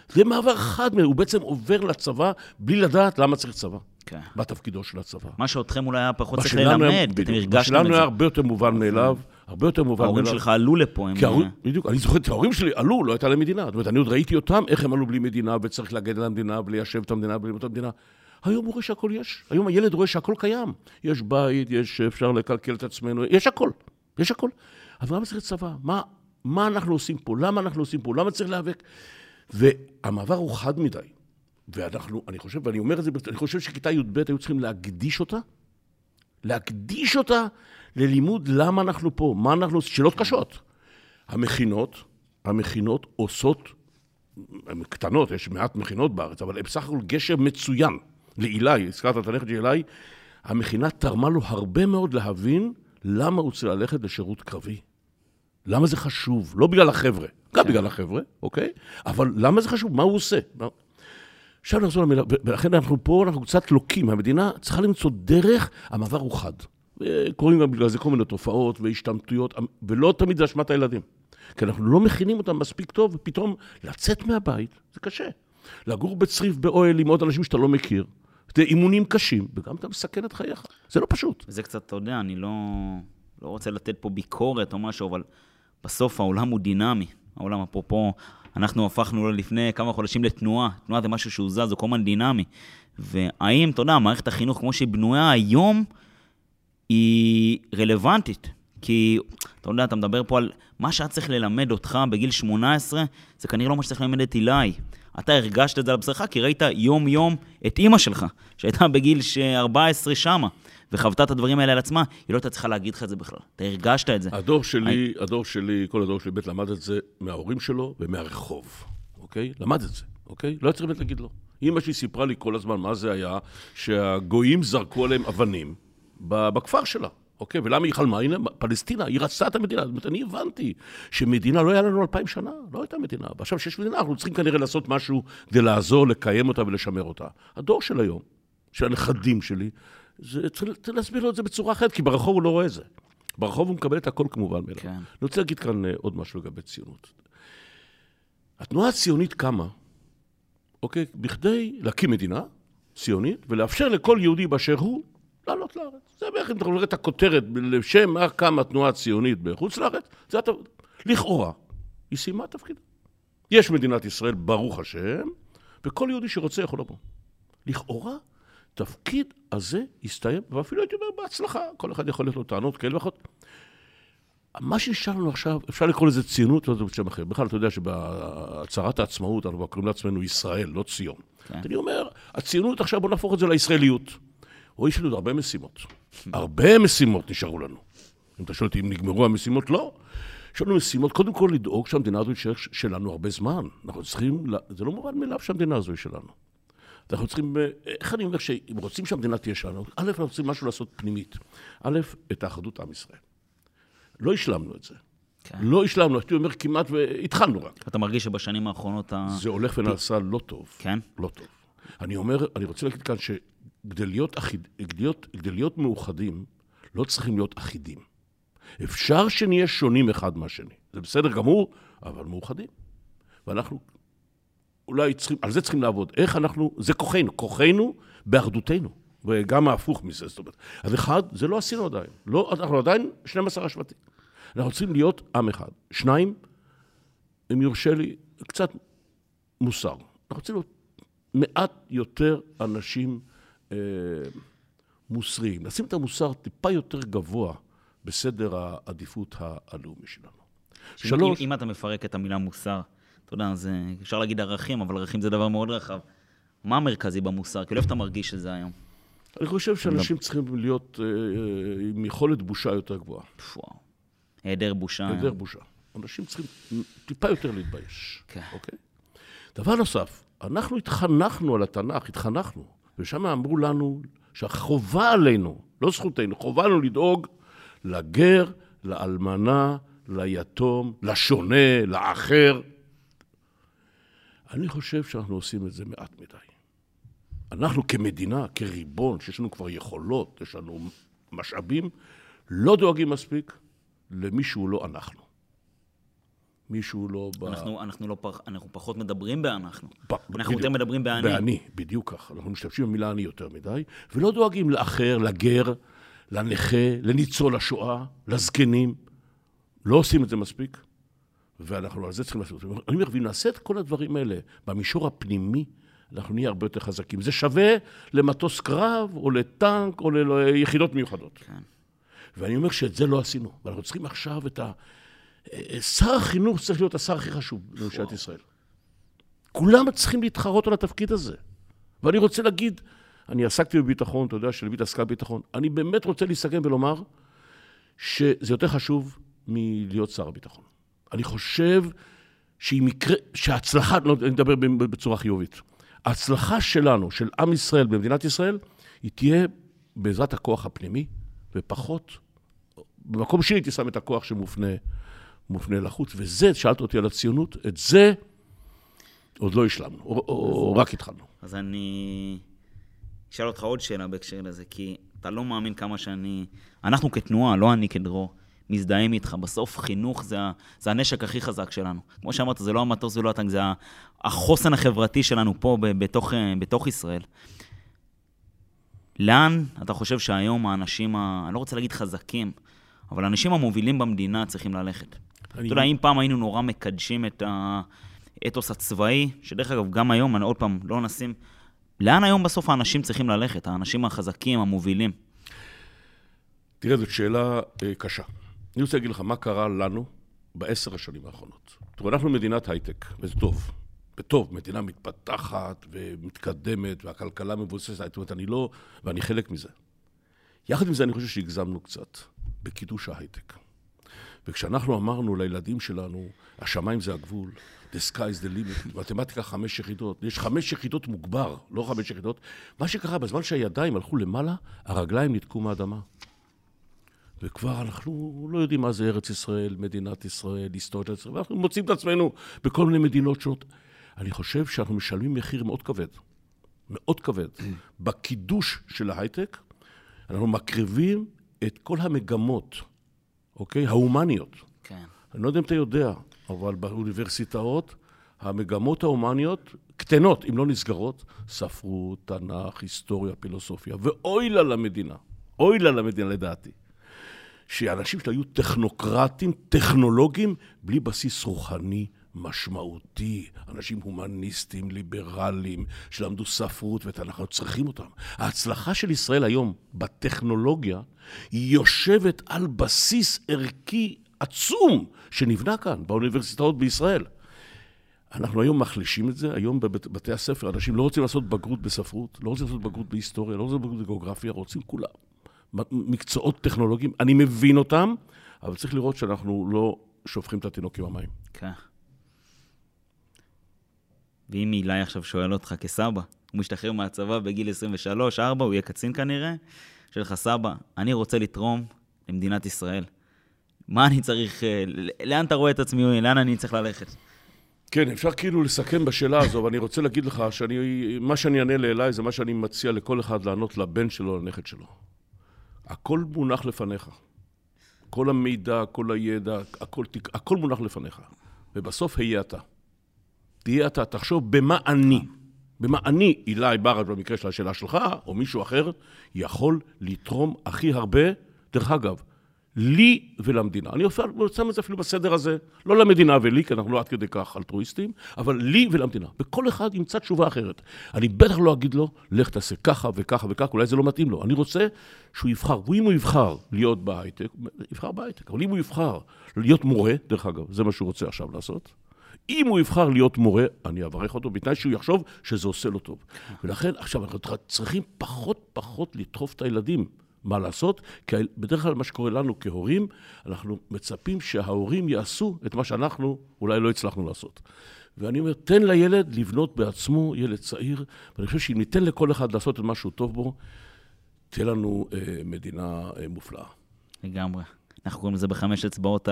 זה מעבר חד מדי, הוא בעצם עובר לצבא בלי לדעת למה צריך צבא. כן. מה תפקידו של הצבא. מה שאותכם אולי היה פחות צריך בשלנו היה- ללמד, כי אתם. הרגשתם בשלנו את היה זה. הרבה יותר מובן מאליו, הרבה יותר מובן מאליו. ההורים שלך עלו לפה, הם... כי ההורים, בדיוק, אני זוכר את ההורים שלי עלו, לא הייתה להם מדינה. זאת אומרת, אני עוד ראיתי אותם, איך הם עלו בלי מדינה, וצריך להגן על המדינה, וליישב את המדינה, וללמוד את המדינה. היום הוא רואה שהכל יש. היום הילד רואה שהכל קיים. יש בית, יש, אפשר לקלקל את עצמנו, יש הכל. יש הכל. אבל למה צריך צבא? מה, מה אנחנו עושים פה? למה אנחנו עושים פה? למה צריך להיאבק? והמעבר הוא חד מדי. ואנחנו, אני חושב, ואני אומר את זה, אני חושב שכיתה י"ב היו צריכים להקדיש אותה, להקדיש אותה ללימוד למה אנחנו פה, מה אנחנו עושים, שאלות קשות. המכינות, המכינות עושות, הן קטנות, יש מעט מכינות בארץ, אבל הן בסך הכל גשר מצוין. לאילי, הזכרת את הנכד של אילי, המכינה תרמה לו הרבה מאוד להבין למה הוא צריך ללכת לשירות קרבי. למה זה חשוב? לא בגלל החבר'ה, גם בגלל החבר'ה, אוקיי? אבל למה זה חשוב? מה הוא עושה? עכשיו נחזור למילה, ולכן אנחנו פה, אנחנו קצת לוקים. המדינה צריכה למצוא דרך, המעבר הוא חד. קורים גם בגלל זה כל מיני תופעות והשתמטויות, ולא תמיד זה אשמת הילדים. כי אנחנו לא מכינים אותם מספיק טוב, ופתאום לצאת מהבית זה קשה. לגור בצריף באוהל עם עוד אנשים שאתה לא מכיר, זה אימונים קשים, וגם אתה מסכן את חייך. זה לא פשוט. זה קצת, אתה יודע, אני לא, לא רוצה לתת פה ביקורת או משהו, אבל בסוף העולם הוא דינמי. העולם, אפרופו, אנחנו הפכנו לפני כמה חודשים לתנועה. תנועה זה משהו שהוא זז, הוא כל הזמן דינמי. והאם, אתה יודע, מערכת החינוך כמו שהיא בנויה היום, היא רלוונטית. כי, אתה יודע, אתה מדבר פה על מה שהיה צריך ללמד אותך בגיל 18, זה כנראה לא מה שצריך ללמד את אילי. אתה הרגשת את זה על בשרך, כי ראית יום-יום את אימא שלך, שהייתה בגיל 14 שמה, וחוותה את הדברים האלה על עצמה, היא לא הייתה צריכה להגיד לך את זה בכלל. אתה הרגשת את זה. הדור שלי, הדור שלי, כל הדור שלי באמת למד את זה מההורים שלו ומהרחוב, אוקיי? למד את זה, אוקיי? לא היה צריך באמת להגיד לו. אימא שלי סיפרה לי כל הזמן מה זה היה, שהגויים זרקו עליהם אבנים בכפר שלה. אוקיי, ולמה היא חלמה? הנה, פלסטינה, היא רצתה את המדינה. זאת אומרת, אני הבנתי שמדינה לא היה לנו אלפיים שנה, לא הייתה מדינה. ועכשיו שיש מדינה, אנחנו צריכים כנראה לעשות משהו כדי לעזור, לקיים אותה ולשמר אותה. הדור של היום, של הנכדים שלי, זה, צריך, צריך להסביר לו את זה בצורה אחרת, כי ברחוב הוא לא רואה את זה. ברחוב הוא מקבל את הכל כמובן מאליו. כן. אני רוצה להגיד כאן אה, עוד משהו לגבי ציונות. התנועה הציונית קמה, אוקיי, בכדי להקים מדינה ציונית ולאפשר לכל יהודי באשר הוא לעלות לארץ. זה בערך, אם אתה רואה את הכותרת, לשם מה קמה התנועה הציונית בחוץ לארץ, זה אתה... לכאורה, היא סיימה את תפקידה. יש מדינת ישראל, ברוך השם, וכל יהודי שרוצה יכול לבוא. לכאורה, תפקיד הזה הסתיים, ואפילו הייתי אומר בהצלחה, כל אחד יכול להיות לו טענות כאלה ואחרות. מה שנשאר לנו עכשיו, אפשר לקרוא לזה ציונות, לא זה בשם אחר. בכלל, אתה יודע שבהצהרת העצמאות אנחנו קוראים לעצמנו ישראל, לא ציון. כן. אני אומר, הציונות עכשיו, בוא נהפוך את זה לישראליות. או יש לנו הרבה משימות. (laughs) הרבה משימות נשארו לנו. אם אתה שואל אותי אם נגמרו המשימות, לא. יש לנו משימות, קודם כל לדאוג שהמדינה הזו תישאר שלנו הרבה זמן. אנחנו צריכים, זה לא מובן מאליו שהמדינה הזו היא שלנו. אנחנו צריכים, אה, איך אני אומר שאם רוצים שהמדינה תהיה שלנו, א', אנחנו צריכים משהו לעשות פנימית. א', את האחדות עם ישראל. לא השלמנו את זה. כן. לא השלמנו, הייתי אומר כמעט, והתחלנו רק. אתה מרגיש שבשנים האחרונות ה... זה הולך ונעשה לא טוב. כן? לא טוב. אני אומר, אני רוצה להגיד כאן שכדי להיות, אחיד, להיות, להיות מאוחדים, לא צריכים להיות אחידים. אפשר שנהיה שונים אחד מהשני. זה בסדר גמור, אבל מאוחדים. ואנחנו אולי צריכים, על זה צריכים לעבוד. איך אנחנו, זה כוחנו, כוחנו באחדותנו. וגם ההפוך מזה, זאת אומרת. אז אחד, זה לא עשינו עדיין. לא, אנחנו עדיין 12 השבטים. אנחנו צריכים להיות עם אחד. שניים, אם יורשה לי, קצת מוסר. אנחנו רוצים להיות מעט יותר אנשים אה, מוסריים. לשים את המוסר טיפה יותר גבוה בסדר העדיפות הלאומי שלנו. שלוש, אם, אם אתה מפרק את המילה מוסר, אתה יודע, זה, אפשר להגיד ערכים, אבל ערכים זה דבר מאוד רחב. מה המרכזי במוסר? כאילו, איפה אתה מרגיש שזה היום? אני חושב שאנשים צריכים להיות אה, אה, עם יכולת בושה יותר גבוהה. וואו. היעדר בושה. היעדר בושה. אנשים צריכים טיפה יותר להתבייש, כן. אוקיי? דבר נוסף, אנחנו התחנכנו על התנ"ך, התחנכנו, ושם אמרו לנו שהחובה עלינו, לא זכותנו, חובה לנו לדאוג לגר, לאלמנה, ליתום, לשונה, לאחר. אני חושב שאנחנו עושים את זה מעט מדי. אנחנו כמדינה, כריבון, שיש לנו כבר יכולות, יש לנו משאבים, לא דואגים מספיק למי שהוא לא אנחנו. מישהו לא ב... אנחנו, אנחנו, לא פח, אנחנו פחות מדברים באנחנו. ב- אנחנו בדיוק. יותר מדברים באני. באני, בדיוק ככה. אנחנו משתמשים במילה אני יותר מדי, ולא דואגים לאחר, לגר, לנכה, לניצול השואה, לזקנים. לא עושים את זה מספיק, ואנחנו על זה צריכים לעשות. אני אומר, ואם נעשה את כל הדברים האלה במישור הפנימי, אנחנו נהיה הרבה יותר חזקים. זה שווה למטוס קרב, או לטנק, או ליחידות מיוחדות. כן. ואני אומר שאת זה לא עשינו. ואנחנו צריכים עכשיו את ה... אה, שר החינוך צריך להיות השר הכי חשוב בממשלת ישראל. כולם צריכים להתחרות על התפקיד הזה. ואני רוצה להגיד, אני עסקתי בביטחון, אתה יודע שלבית עסקה בביטחון, אני באמת רוצה להסתכן ולומר שזה יותר חשוב מלהיות שר הביטחון. אני חושב שהיא מקרה, שההצלחה, לא, אני מדבר בצורה חיובית, ההצלחה שלנו, של עם ישראל במדינת ישראל, היא תהיה בעזרת הכוח הפנימי, ופחות, במקום שני הייתי שם את הכוח שמופנה מופנה לחוץ, וזה, שאלת אותי על הציונות, את זה עוד לא השלמנו, או, או, או רק התחלנו. אז אני אשאל אותך עוד שאלה בהקשר לזה, כי אתה לא מאמין כמה שאני... אנחנו כתנועה, לא אני כדרור, מזדהים איתך. בסוף חינוך זה, זה הנשק הכי חזק שלנו. כמו שאמרת, זה לא המטוס ולא הטנק, זה החוסן החברתי שלנו פה בתוך, אה, בתוך ישראל. לאן אתה חושב שהיום האנשים, ה... אני לא רוצה להגיד חזקים, אבל האנשים המובילים במדינה צריכים ללכת? אני- אתה יודע, אם פעם היינו נורא מקדשים את האתוס הצבאי, שדרך אגב, גם היום, אני עוד פעם, לא נשים... לאן היום בסוף האנשים צריכים ללכת? האנשים החזקים, המובילים? תראה, זאת שאלה אה, קשה. אני רוצה להגיד לך מה קרה לנו בעשר השנים האחרונות. תראו, אנחנו מדינת הייטק, וזה טוב. וטוב, מדינה מתפתחת ומתקדמת, והכלכלה מבוססת, זאת אומרת, אני לא... ואני חלק מזה. יחד עם זה, אני חושב שהגזמנו קצת בקידוש ההייטק. וכשאנחנו אמרנו לילדים שלנו, השמיים זה הגבול, the sky is the limit, מתמטיקה חמש יחידות, יש חמש יחידות מוגבר, לא חמש יחידות. מה שקרה, בזמן שהידיים הלכו למעלה, הרגליים ניתקו מהאדמה. וכבר אנחנו לא יודעים מה זה ארץ ישראל, מדינת ישראל, היסטוריה של ישראל, ואנחנו מוצאים את עצמנו בכל מיני מדינות שונות. אני חושב שאנחנו משלמים מחיר מאוד כבד, מאוד כבד, בקידוש של ההייטק, אנחנו מקריבים את כל המגמות, אוקיי? ההומניות. כן. אני לא יודע אם אתה יודע, אבל באוניברסיטאות המגמות ההומניות קטנות, אם לא נסגרות, ספרות, תנ"ך, היסטוריה, פילוסופיה, ואוי לה למדינה, אוי לה למדינה לדעתי, שאנשים שהיו טכנוקרטים, טכנולוגים, בלי בסיס רוחני משמעותי, אנשים הומניסטים, ליברליים, שלמדו ספרות ותנ"ך, אנחנו צריכים אותם. ההצלחה של ישראל היום בטכנולוגיה, היא יושבת על בסיס ערכי עצום שנבנה כאן, באוניברסיטאות בישראל. אנחנו היום מחלישים את זה, היום בבתי הספר, אנשים לא רוצים לעשות בגרות בספרות, לא רוצים לעשות בגרות בהיסטוריה, לא רוצים לעשות בגרות בגיאוגרפיה, רוצים כולם. מקצועות טכנולוגיים, אני מבין אותם, אבל צריך לראות שאנחנו לא שופכים את התינוק עם המים. כן. ואם אילי עכשיו שואל אותך כסבא, הוא משתחרר מהצבא בגיל 23-4, הוא יהיה קצין כנראה, שואל לך, סבא, אני רוצה לתרום למדינת ישראל. מה אני צריך, אה, לאן אתה רואה את עצמי, לאן אני צריך ללכת? כן, אפשר כאילו לסכם בשאלה הזו, ואני רוצה להגיד לך שמה שאני אענה לאליי זה מה שאני מציע לכל אחד לענות לבן שלו, לנכד שלו. הכל מונח לפניך. כל המידע, כל הידע, הכל, הכל מונח לפניך. ובסוף היה אתה. תהיה אתה, תחשוב במה אני, במה אני, אילי ברד במקרה של השאלה שלך, או מישהו אחר, יכול לתרום הכי הרבה. דרך אגב, לי ולמדינה. אני שם את זה אפילו בסדר הזה, לא למדינה ולי, כי אנחנו לא עד כדי כך אלטרואיסטים, אבל לי ולמדינה. וכל אחד ימצא תשובה אחרת. אני בטח לא אגיד לו, לך תעשה ככה וככה וככה, אולי זה לא מתאים לו. אני רוצה שהוא יבחר. ואם הוא יבחר להיות בהייטק, יבחר בהייטק. אבל אם הוא יבחר להיות מורה, דרך אגב, זה מה שהוא רוצה עכשיו לעשות, אם הוא יבחר להיות מורה, אני אברך אותו, בתנאי שהוא יחשוב שזה עושה לו טוב. ולכן, עכשיו, אנחנו צריכים פחות פחות לדחוף את הילדים. מה לעשות, כי בדרך כלל מה שקורה לנו כהורים, אנחנו מצפים שההורים יעשו את מה שאנחנו אולי לא הצלחנו לעשות. ואני אומר, תן לילד לבנות בעצמו, ילד צעיר, ואני חושב שאם ניתן לכל אחד לעשות את מה שהוא טוב בו, תהיה לנו אה, מדינה אה, מופלאה. לגמרי. אנחנו קוראים לזה בחמש אצבעות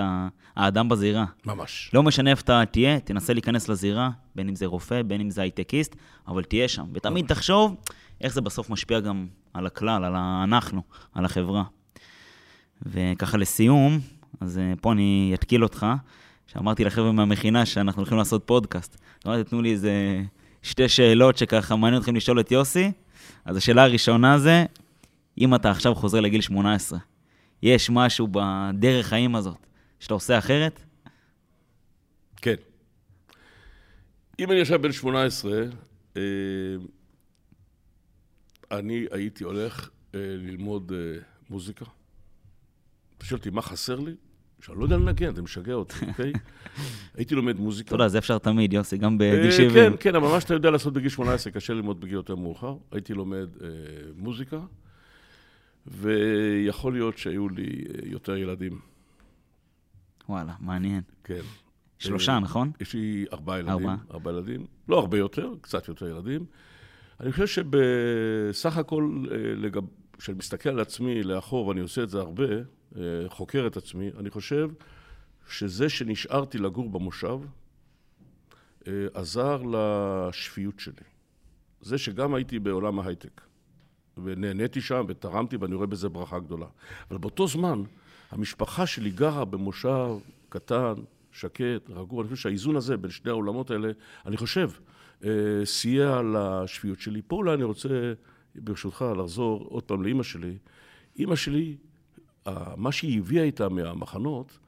האדם בזירה. ממש. לא משנה איפה אתה תהיה, תנסה להיכנס לזירה, בין אם זה רופא, בין אם זה הייטקיסט, אבל תהיה שם. ותמיד ממש. תחשוב איך זה בסוף משפיע גם על הכלל, על אנחנו, על החברה. וככה לסיום, אז אה, פה אני אתקיל אותך, שאמרתי לחבר'ה מהמכינה שאנחנו הולכים לעשות פודקאסט. אמרתי, תנו לי איזה שתי שאלות שככה מעניין אתכם לשאול את יוסי. אז השאלה הראשונה זה, אם אתה עכשיו חוזר לגיל 18, יש משהו בדרך חיים הזאת שאתה עושה אחרת? כן. אם אני עכשיו בן 18, אה, אני הייתי הולך אה, ללמוד אה, מוזיקה. שואל אותי, מה חסר לי? שאני לא יודע לנגן, זה משגע אותי, (laughs) אוקיי? הייתי לומד מוזיקה. אתה יודע, זה אפשר תמיד, יוסי, גם בגיל 70. כן, כן, אבל מה שאתה יודע לעשות בגיל 18, קשה ללמוד בגיל יותר מאוחר. הייתי לומד מוזיקה. ויכול להיות שהיו לי אה, יותר ילדים. וואלה, מעניין. כן. שלושה, אה, נכון? יש לי ארבעה ילדים. ארבעה. ארבעה ילדים. לא הרבה יותר, קצת יותר ילדים. אני חושב שבסך הכל, אה, כשאני מסתכל על עצמי לאחור, ואני עושה את זה הרבה, חוקר את עצמי, אני חושב שזה שנשארתי לגור במושב, עזר לשפיות שלי. זה שגם הייתי בעולם ההייטק. ונהניתי שם ותרמתי ואני רואה בזה ברכה גדולה. אבל באותו זמן, המשפחה שלי גרה במושב קטן, שקט, רגוע. אני חושב שהאיזון הזה בין שני העולמות האלה, אני חושב, אה, סייע לשפיות שלי. פה אולי אני רוצה, ברשותך, לחזור עוד פעם לאימא שלי. אימא שלי, מה שהיא הביאה איתה מהמחנות,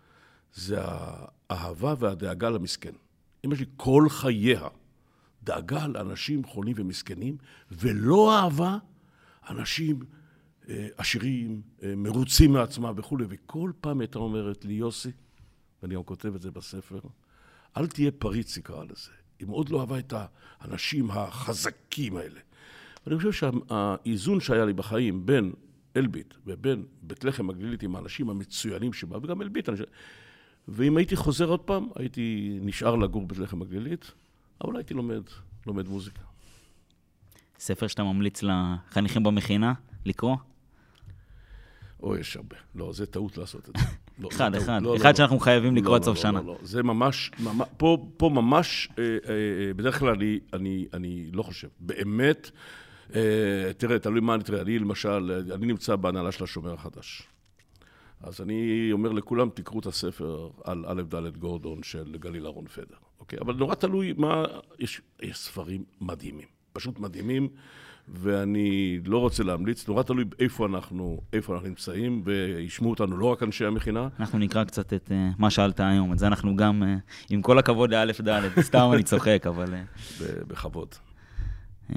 זה האהבה והדאגה למסכן. אימא שלי כל חייה דאגה לאנשים חולים ומסכנים, ולא אהבה אנשים אה, עשירים, אה, מרוצים מעצמם וכולי, וכל פעם הייתה אומרת לי, יוסי, ואני גם כותב את זה בספר, אל תהיה פריץ, יקרא לזה. היא מאוד לא אהבה את האנשים החזקים האלה. ואני חושב שהאיזון שהיה לי בחיים בין אלביט ובין בית לחם הגלילית עם האנשים המצוינים שבה, וגם אלביט, אני... ואם הייתי חוזר עוד פעם, הייתי נשאר לגור בית לחם הגלילית, אבל הייתי לומד, לומד מוזיקה. ספר שאתה ממליץ לחניכים במכינה לקרוא? או, יש הרבה. לא, זה טעות לעשות את זה. (laughs) לא, אחד, לא, אחד. לא, אחד לא, שאנחנו לא. חייבים לא, לקרוא עד לא, סוף לא, שנה. לא, לא, זה ממש, ממש פה, פה ממש, אה, אה, בדרך כלל אני, אני, אני לא חושב. באמת, אה, תראה, תלוי מה אני תראה. אני למשל, אני נמצא בהנהלה של השומר החדש. אז אני אומר לכולם, תקראו את הספר על א' ד' גורדון של גליל אהרון פדר, אוקיי? אבל נורא תלוי מה... יש, יש ספרים מדהימים, פשוט מדהימים, ואני לא רוצה להמליץ, נורא תלוי איפה אנחנו, איפה אנחנו נמצאים, וישמעו אותנו לא רק אנשי המכינה. אנחנו נקרא קצת את uh, מה שאלת היום, את זה אנחנו גם, uh, עם כל הכבוד לאלף ד', (laughs) סתם אני צוחק, אבל... Uh... בכבוד. Uh,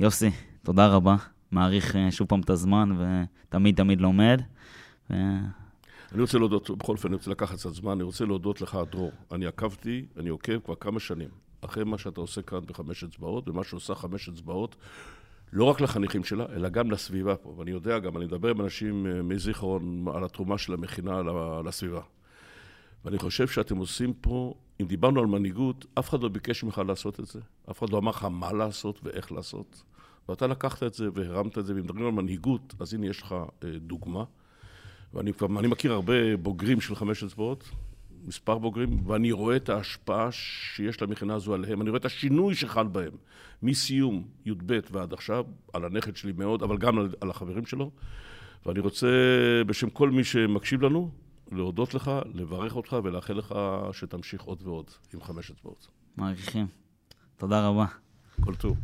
יוסי, תודה רבה. מעריך uh, שוב פעם את הזמן, ותמיד תמיד לומד. ו... אני רוצה להודות, בכל אופן, אני רוצה לקחת קצת זמן, אני רוצה להודות לך, דרור. אני עקבתי, אני עוקב כבר כמה שנים, אחרי מה שאתה עושה כאן בחמש אצבעות, ומה שעושה חמש אצבעות, לא רק לחניכים שלה, אלא גם לסביבה פה. ואני יודע גם, אני מדבר עם אנשים אה, מזיכרון על התרומה של המכינה לסביבה. ואני חושב שאתם עושים פה, אם דיברנו על מנהיגות, אף אחד לא ביקש ממך לעשות את זה. אף אחד לא אמר לך מה לעשות ואיך לעשות. ואתה לקחת את זה והרמת את זה, ואם מדברים על מנהיגות, אז הנה יש לך אה, דוגמה. ואני כבר, מכיר הרבה בוגרים של חמש אצבעות, מספר בוגרים, ואני רואה את ההשפעה שיש למכינה הזו עליהם, אני רואה את השינוי שחל בהם, מסיום י"ב ועד עכשיו, על הנכד שלי מאוד, אבל גם על, על החברים שלו, ואני רוצה, בשם כל מי שמקשיב לנו, להודות לך, לברך אותך ולאחל לך שתמשיך עוד ועוד עם חמש אצבעות. מעריכים. תודה רבה. כל טוב.